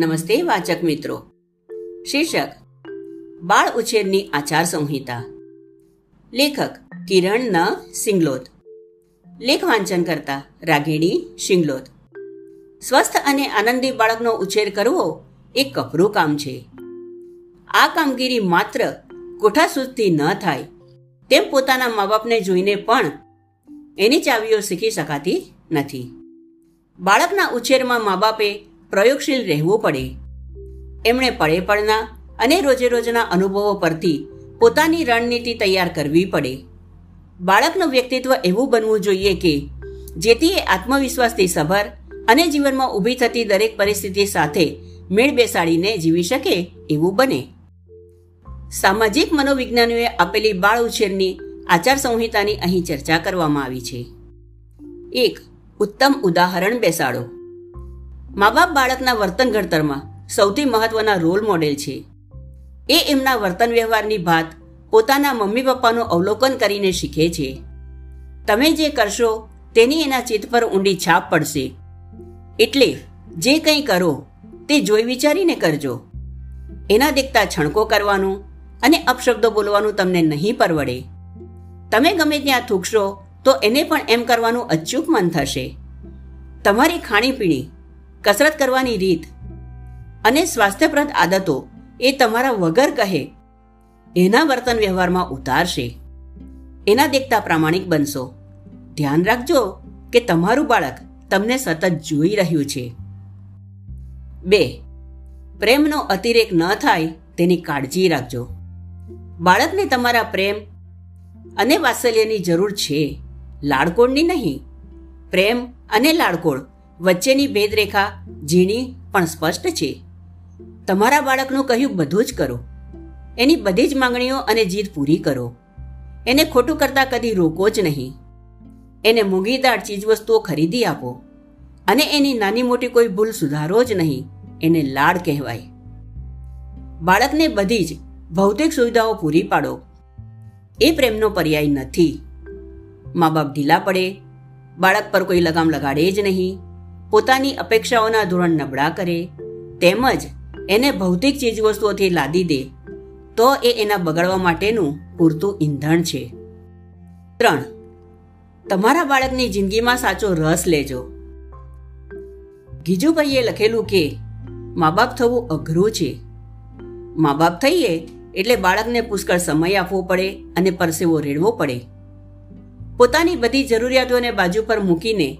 નમસ્તે વાચક મિત્રો. શીર્ષક, બાળ ઉછેરની આચાર સંહિતા. લેખક, કિરણ ન. સિંગલોત. લેખ વાંચન કરતા, રાગીણી શિંગલોદ સ્વસ્થ અને આનંદી બાળકનો ઉછેર કરવો એ કપરું કામ છે. આ કામગીરી માત્ર કોઠાસૂઝથી ન થાય, તેમ પોતાના મા બાપને જોઈને પણ એની ચાવીઓ શીખી શકાતી નથી. બાળકના ઉછેરમાં મા બાપે પ્રયોગશીલ રહેવું પડે. એમણે પળે પળના અને રોજે રોજના અનુભવો પરથી પોતાની રણનીતિ તૈયાર કરવી પડે. બાળકનું વ્યક્તિત્વ એવું બનવું જોઈએ કે, જેથી એ આત્મવિશ્વાસથી સભર અને જીવનમાં ઊભી થતી દરેક પરિસ્થિતિ સાથે મેળ બેસાડીને જીવી શકે એવું બને. સામાજિક મનોવિજ્ઞાનીઓએ આપેલી બાળ ઉછેરની આચાર સંહિતાની અહીં ચર્ચા કરવામાં આવી છે. એક, ઉત્તમ ઉદાહરણ બેસાડો. મા બાપ બાળકના વર્તન ઘડતરમાં સૌથી મહત્વના રોલ મોડેલ છે. એ એમના વર્તન વ્યવહારની ભાત પોતાના મમ્મી પપ્પાનું અવલોકન કરીને શીખે છે. તમે જે કરશો તેની એના ચિત્ત પર ઊંડી છાપ પડશે. એટલે જે કંઈ કરો તે જોઈ વિચારીને કરજો. એના દેખતા છણકો કરવાનું અને અપશબ્દો બોલવાનું તમને નહીં પરવડે. તમે ગમે ત્યાં થૂકશો તો એને પણ એમ કરવાનું અચૂક મન થશે. તમારી ખાણીપીણી કસરત કરવાની રીત અને સ્વાસ્થ્યપ્રદ આદતો એ તમારા વગર કહે, એના વર્તન વ્યવહારમાં ઉતારશે. એના દેખતા પ્રામાણિક બનશો. ધ્યાન રાખજો કે તમારું બાળક તમને સતત જોઈ રહ્યું છે. બે, પ્રેમનો અતિરેક ન થાય તેની કાળજી રાખજો. બાળકને તમારા પ્રેમ અને વાત્સલ્યની જરૂર છે. લાડકોળની નહીં, પ્રેમ અને લાડકોડ વચ્ચેની ભેદરેખા ઝીણી પણ સ્પષ્ટ છે. તમારા બાળકનું કહ્યું બધું જ કરો. એની બધી જ માંગણીઓ અને જીદ પૂરી કરો. એને ખોટું કરતા કદી રોકો જ નહીં. એને મૂંગીદાર ચીજવસ્તુઓ ખરીદી આપો. અને એની નાની મોટી કોઈ ભૂલ સુધારો જ નહીં. એને લાડ કહેવાય. બાળકને બધી જ ભૌતિક સુવિધાઓ પૂરી પાડો. એ પ્રેમનો પર્યાય નથી. મા બાપ ઢીલા પડે. બાળક પર કોઈ લગામ લગાડે જ નહીં. પોતાની અપેક્ષાઓના ધોરણ નબળા કરે, તેમજ એને ભૌતિક ચીજવસ્તુઓથી લાદી દે, તો એ એના બગડવા માટેનું પૂરતું ઈંધણ છે. ત્રણ, તમારા બાળકની જિંદગીમાં સાચો રસ લેજો. ગીજુભાઈએ લખેલું કે મા બાપ થવું અઘરું છે. મા બાપ થઈએ એટલે બાળકને પુષ્કળ સમય આપવો પડે અને પરસેવો રેડવો પડે. પોતાની બધી જરૂરિયાતોને બાજુ પર મૂકીને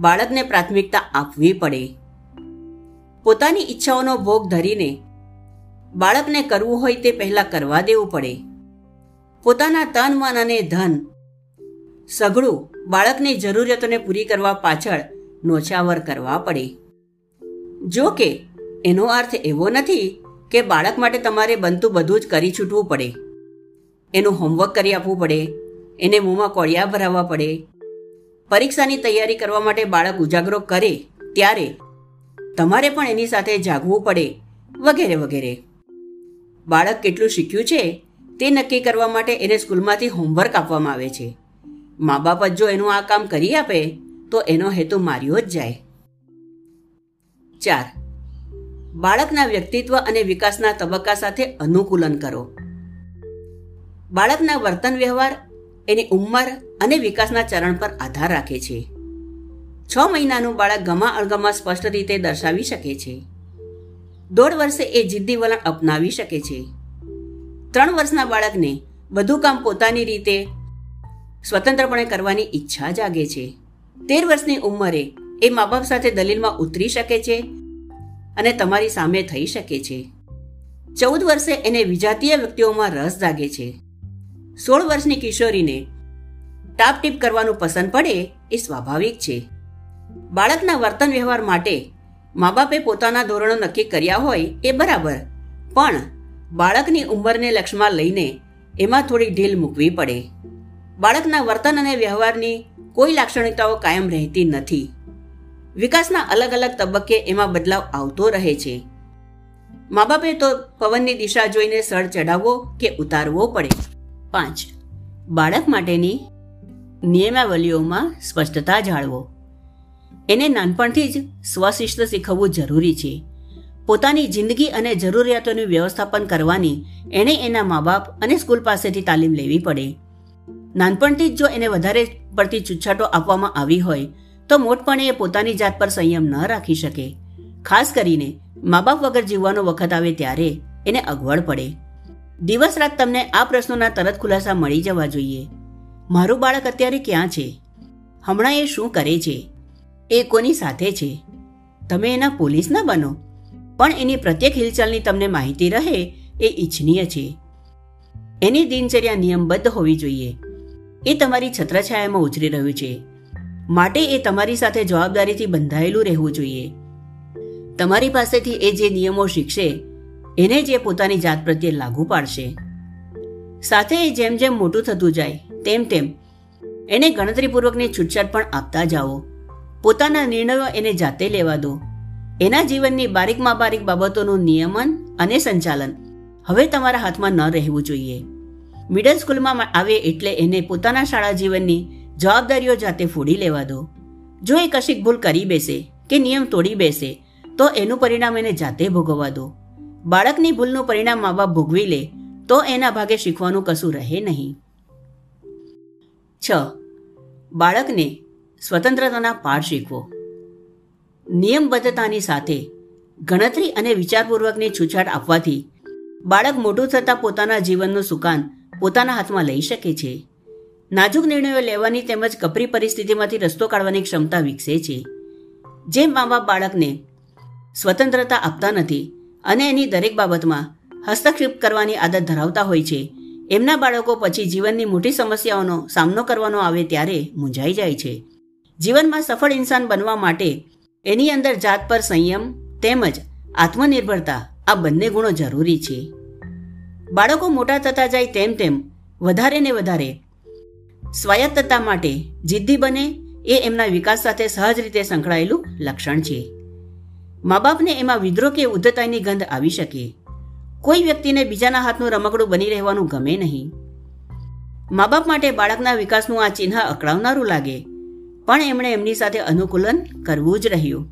બાળકને પ્રાથમિકતા આપવી પડે. પોતાની ઈચ્છાઓનો ભોગ ધરીને બાળકને કરવું હોય તે પહેલા કરવા દેવું પડે. પોતાના તન મન અને ધન સઘળું બાળકની જરૂરિયાતોને પૂરી કરવા પાછળ નોછાવર કરવા પડે. જો કે, એનો અર્થ એવો નથી કે બાળક માટે તમારે બનતું બધું જ કરી છૂટવું પડે. એનું હોમવર્ક કરી આપવું પડે. એને મોંમાં કોળિયા ભરાવવા પડે. પરીક્ષાની તૈયારી કરવા માટે બાળક ઉજાગરો કરે ત્યારે તમારે પણ એની સાથે જાગવું પડે, વગેરે વગેરે. બાળક કેટલું શીખ્યું છે તે નક્કી કરવા માટે એને સ્કૂલમાંથી હોમવર્ક આપવામાં આવે છે. મા બાપ જ જો એનું આ કામ કરી આપે, તો એનો હેતુ માર્યો જ જાય. ચાર. બાળકના વ્યક્તિત્વ અને વિકાસના તબક્કા સાથે અનુકૂલન કરો. બાળકના વર્તન વ્યવહાર એની ઉંમર અને વિકાસના ચરણ પર આધાર રાખે છે. છ મહિનાનું બાળક ગમા અણગમા સ્પષ્ટ રીતે દર્શાવી શકે છે. દોઢ વર્ષે એ જિદ્દી વલણ અપનાવી શકે છે. ત્રણ વર્ષના બાળકને બધું કામ પોતાની રીતે સ્વતંત્રપણે કરવાની ઈચ્છા જાગે છે. તેર વર્ષની ઉંમરે એ મા બાપ સાથે દલીલમાં ઉતરી શકે છે અને તમારી સામે થઈ શકે છે. ચૌદ વર્ષે એને વિજાતીય વ્યક્તિઓમાં રસ જાગે છે. સોળ વર્ષની કિશોરીને ટાપટીપ કરવાનું પસંદ પડે એ સ્વાભાવિક છે. બાળકના વર્તન વ્યવહાર માટે મા બાપે પોતાના ધોરણો નક્કી કર્યા હોય એ બરાબર, પણ બાળકની ઉંમરને લક્ષમાં લઈને એમાં થોડી ઢીલ મૂકવી પડે. બાળકના વર્તન અને વ્યવહારની કોઈ લાક્ષણિકતાઓ કાયમ રહેતી નથી. વિકાસના અલગ અલગ તબક્કે એમાં બદલાવ આવતો રહે છે. મા બાપે તો પવનની દિશા જોઈને સળ ચઢાવવો કે ઉતારવો પડે. પાંચ. બાળક માટેની નિયમાવલીઓમાં સ્પષ્ટતા જાળવો. એને નાનપણથી જ સ્વશિસ્ત શીખવવું જરૂરી છે. પોતાની જિંદગી અને જરૂરિયાતોનું વ્યવસ્થાપન કરવાની એણે એના મા બાપ અને સ્કૂલ પાસેથી તાલીમ લેવી પડે. નાનપણથી જ જો એને વધારે પડતી છૂટછાટો આપવામાં આવી હોય, તો મોટપણે એ પોતાની જાત પર સંયમ ન રાખી શકે. ખાસ કરીને મા બાપ વગર જીવવાનો વખત આવે ત્યારે એને અગવડ પડે. દિવસ રાત તમને આ પ્રશ્નોના તરત ખુલાસા મળી જવા જોઈએ. મારું બાળક અત્યારે ક્યાં છે? હમણાં એ શું કરે છે? એ કોની સાથે છે? તમે એના પોલીસ ના બનો. પણ એની પ્રત્યેક હિલચાલની તમને માહિતી રહે એ ઈચ્છનીય છે. એની દિનચર્યા નિયમબદ્ધ હોવી જોઈએ. એ તમારી છત્રછાયામાં ઉછરી રહ્યું છે. માટે એ તમારી સાથે જવાબદારીથી બંધાયેલું રહેવું જોઈએ. તમારી પાસેથી એ જે નિયમો શીખશે એને જ પોતાની જાત પ્રત્યે લાગુ પાડશે. સાથે એ જેમ જેમ મોટું થતું જાય, તેમ તેમ એને ગણતરીપૂર્વકની છૂટછાટ પણ આપતા જાઓ. પોતાના નિર્ણયો એને જાતે લેવા દો. એના જીવનની બારીકમાં બારીક બાબતોનું નિયમન અને સંચાલન હવે તમારા હાથમાં ન રહેવું જોઈએ. મિડલ સ્કૂલમાં આવે એટલે એને પોતાના શાળા જીવનની જવાબદારીઓ જાતે ફોડી લેવા દો. જો એ કશીક ભૂલ કરી બેસે કે નિયમ તોડી બેસે, તો એનું પરિણામ એને જાતે ભોગવવા દો. બાળકની ભૂલનું પરિણામ મા બાપ ભોગવી લે, તો એના ભાગે શીખવાનું કશું રહે નહીં. છ. બાળકને સ્વતંત્રતાના પાઠ શીખવો. નિયમબદ્ધતાની સાથે ગણતરી અને વિચારપૂર્વકની છૂછાટ આપવાથી બાળક મોટું થતાં પોતાના જીવનનું સુકાન પોતાના હાથમાં લઈ શકે છે. નાજુક નિર્ણયો લેવાની તેમજ કપરી પરિસ્થિતિમાંથી રસ્તો કાઢવાની ક્ષમતા વિકસે છે. જે મા બાપ બાળકને સ્વતંત્રતા આપતા નથી અને એની દરેક બાબતમાં હસ્તક્ષેપ કરવાની આદત ધરાવતા હોય છે. એમના બાળકો પછી જીવનની મોટી સમસ્યાઓનો સામનો કરવાનો આવે ત્યારે મૂંઝાઈ જાય છે. જીવનમાં સફળ ઇન્સાન બનવા માટે એની અંદર જાત પર સંયમ તેમજ આત્મનિર્ભરતા આ બંને ગુણો જરૂરી છે. બાળકો મોટા થતા જાય તેમ તેમ વધારે ને વધારે સ્વાયત્તતા માટે જિદ્દી બને એ એમના વિકાસ સાથે સહજ રીતે સંકળાયેલું લક્ષણ છે. મા બાપને એમાં વિદ્રોહ કે ઉદ્ધતાની ગંધ આવી શકે. કોઈ વ્યક્તિને બીજાના હાથનું રમકડું બની રહેવાનું ગમે નહીં. મા બાપ માટે બાળકના વિકાસનું આ ચિહ્ન અકળાવનારું લાગે, પણ એમણે એમની સાથે અનુકૂલન કરવું જ રહ્યું.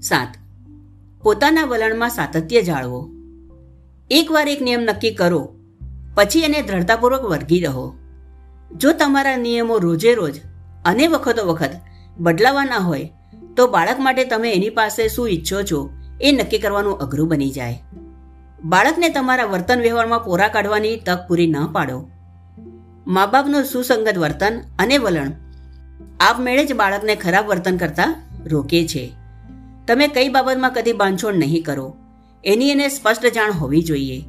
સાત, પોતાના વલણમાં સાતત્ય જાળવો. એકવાર એક નિયમ નક્કી કરો, પછી એને દ્રઢતાપૂર્વક વર્ગી રહો. જો તમારા નિયમો રોજે રોજ, અને વખતો વખત બદલાવાના હોય તો બાળક માટે તમે એની પાસે શું ઈચ્છો છો એ નક્કી કરવાનું અઘરું બની જાય. બાળકને તમારા વર્તન વ્યવહારમાં પોરા કાઢવાની તક પૂરી ન પાડો. મા બાપનું સુસંગત વર્તન અને વલણ આપમેળે જ બાળકને ખરાબ વર્તન કરતા રોકે છે. તમે કઈ બાબતમાં કદી બાંધછોડ નહીં કરો. એની એને સ્પષ્ટ જાણ હોવી જોઈએ.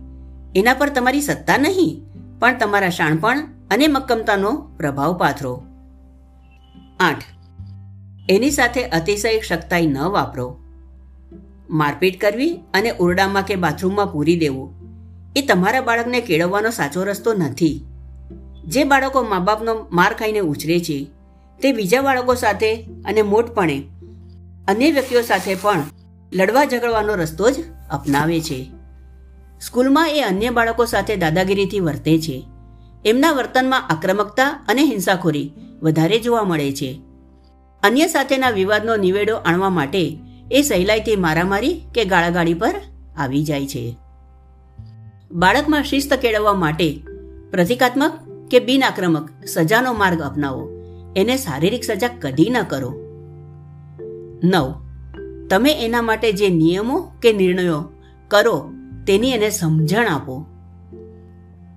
એના પર તમારી સત્તા નહીં, પણ તમારા શાણપણ અને મક્કમતાનો પ્રભાવ પાથરો. આઠ. એની સાથે અતિશય શક્તાઈ ન વાપરો. મારપીટ કરવી અને ઓરડામાં કે બાથરૂમમાં પૂરી દેવું, એ તમારા બાળકને કેળવવાનો સાચો રસ્તો નથી. જે બાળકો મા બાપનો માર ખાઈને ઉછરે છે, તે બીજા બાળકો સાથે અને મોટપણે અન્ય વ્યક્તિઓ સાથે પણ લડવા ઝઘડવાનો રસ્તો જ અપનાવે છે. સ્કૂલમાં એ અન્ય બાળકો સાથે દાદાગીરીથી વર્તે છે. એમના વર્તનમાં આક્રમકતા અને હિંસાખોરી વધારે જોવા મળે છે. અન્ય સાથેના વિવાદનો નિવેડો આણવા માટે એ સહેલાઈથી મારામારી કે ગાળાગાળી પર આવી જાય છે. બાળકમાં શિસ્ત કેળવવા માટે પ્રતિકાત્મક કે બિન આક્રમક સજાનો માર્ગ અપનાવો. એને શારીરિક સજા કદી ન કરો. નવ. તમે એના માટે જે નિયમો કે નિર્ણયો કરો તેની એને સમજણ આપો.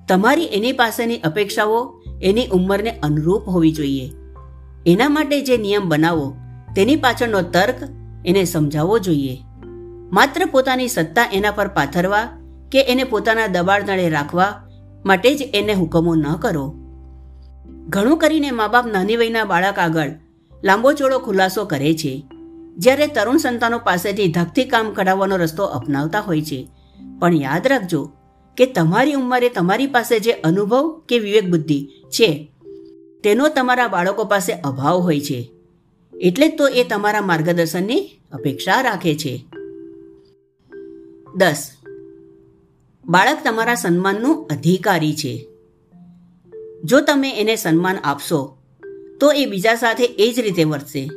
તમારી એની પાસેની અપેક્ષાઓ એની ઉંમરને અનુરૂપ હોવી જોઈએ. એના માટે જે નિયમ બનાવો, તેની પાછળનો તર્ક એને સમજાવવો જોઈએ. માત્ર પોતાની સત્તા એના પર પાથરવા કે એને પોતાના દબાણ તળે રાખવા માટે જ એને હુકમો ન કરો. ઘણું કરીને મા બાપ નાની વયના બાળક આગળ લાંબો ચોળો ખુલાસો કરે છે. જ્યારે તરુણ સંતાનો પાસેથી ધકથી કામ કઢાવવાનો રસ્તો અપનાવતા હોય છે. પણ યાદ રાખજો કે તમારી ઉંમરે તમારી પાસે જે અનુભવ કે વિવેક બુદ્ધિ છે તેનો તમારા બાળકો પાસે અભાવ હોય છે. એટલે જ તો એ તમારા માર્ગદર્શનની અપેક્ષા રાખે છે. દસ. બાળક તમારા સન્માનનું અધિકારી છે. જો તમે એને સન્માન આપશો, તો એ બીજા સાથે એ જ રીતે વર્તશે.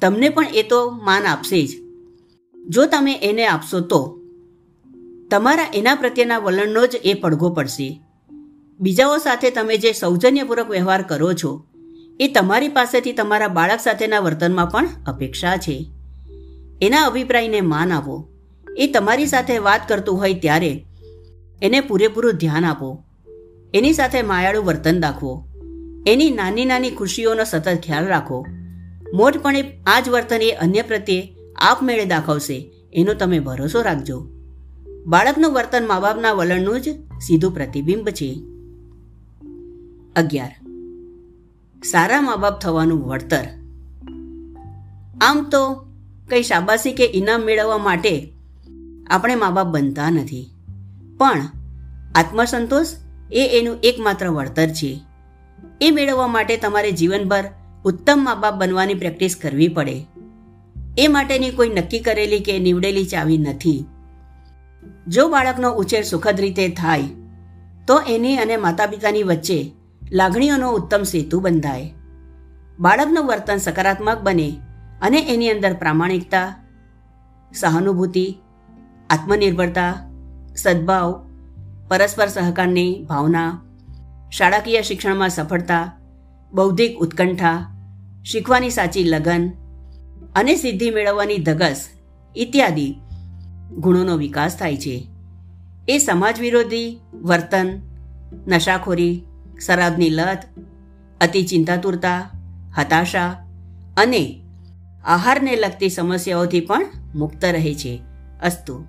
તમને પણ એ તો માન આપશે જ. જો તમે એને આપશો તો, તમારા એના પ્રત્યેના વલણનો જ એ પડઘો પડશે. બીજાઓ સાથે તમે જે સૌજન્યપૂર્વક વ્યવહાર કરો છો, એ તમારી પાસેથી તમારા બાળક સાથેના વર્તનમાં પણ અપેક્ષા છે. એના અભિપ્રાયને માન આપો. એ તમારી સાથે વાત કરતું હોય ત્યારે એને પૂરેપૂરું ધ્યાન આપો. એની સાથે માયાળું વર્તન દાખવો. એની નાની નાની ખુશીઓનો સતત ખ્યાલ રાખો. મોટપણે આ જ વર્તન એ અન્ય પ્રત્યે આપમેળે દાખવશે, એનો તમે ભરોસો રાખજો. બાળકનું વર્તન મા બાપના વલણનું જ સીધું પ્રતિબિંબ છે. અગિયાર. સારા મા બાપ થવાનું વળતર. આમ તો કંઈ શાબાશી કે ઇનામ મેળવવા માટે આપણે મા બાપ બનતા નથી. પણ આત્મસંતોષ એ એનું એકમાત્ર વળતર છે. એ મેળવવા માટે તમારે જીવનભર ઉત્તમ મા બાપ બનવાની પ્રેક્ટિસ કરવી પડે. એ માટેની કોઈ નક્કી કરેલી કે નીવડેલી ચાવી નથી. જો બાળકનો ઉછેર સુખદ રીતે થાય, તો એની અને માતા પિતાની વચ્ચે લાગણીઓનો ઉત્તમ સેતુ બંધાય. બાળકનું વર્તન સકારાત્મક બને અને એની અંદર પ્રામાણિકતા, સહાનુભૂતિ, આત્મનિર્ભરતા, સદભાવ, પરસ્પર સહકારની ભાવના, શાળાકીય શિક્ષણમાં સફળતા, બૌદ્ધિક ઉત્કંઠા, શીખવાની સાચી લગન અને સિદ્ધિ મેળવવાની ધગસ ઇત્યાદિ ગુણોનો વિકાસ થાય છે. એ સમાજ વિરોધી વર્તન, નશાખોરી શરાબની લત અતિ ચિંતાતુરતા હતાશા અને આહારને લગતી સમસ્યાઓથી પણ મુક્ત રહે છે. અસ્તુ.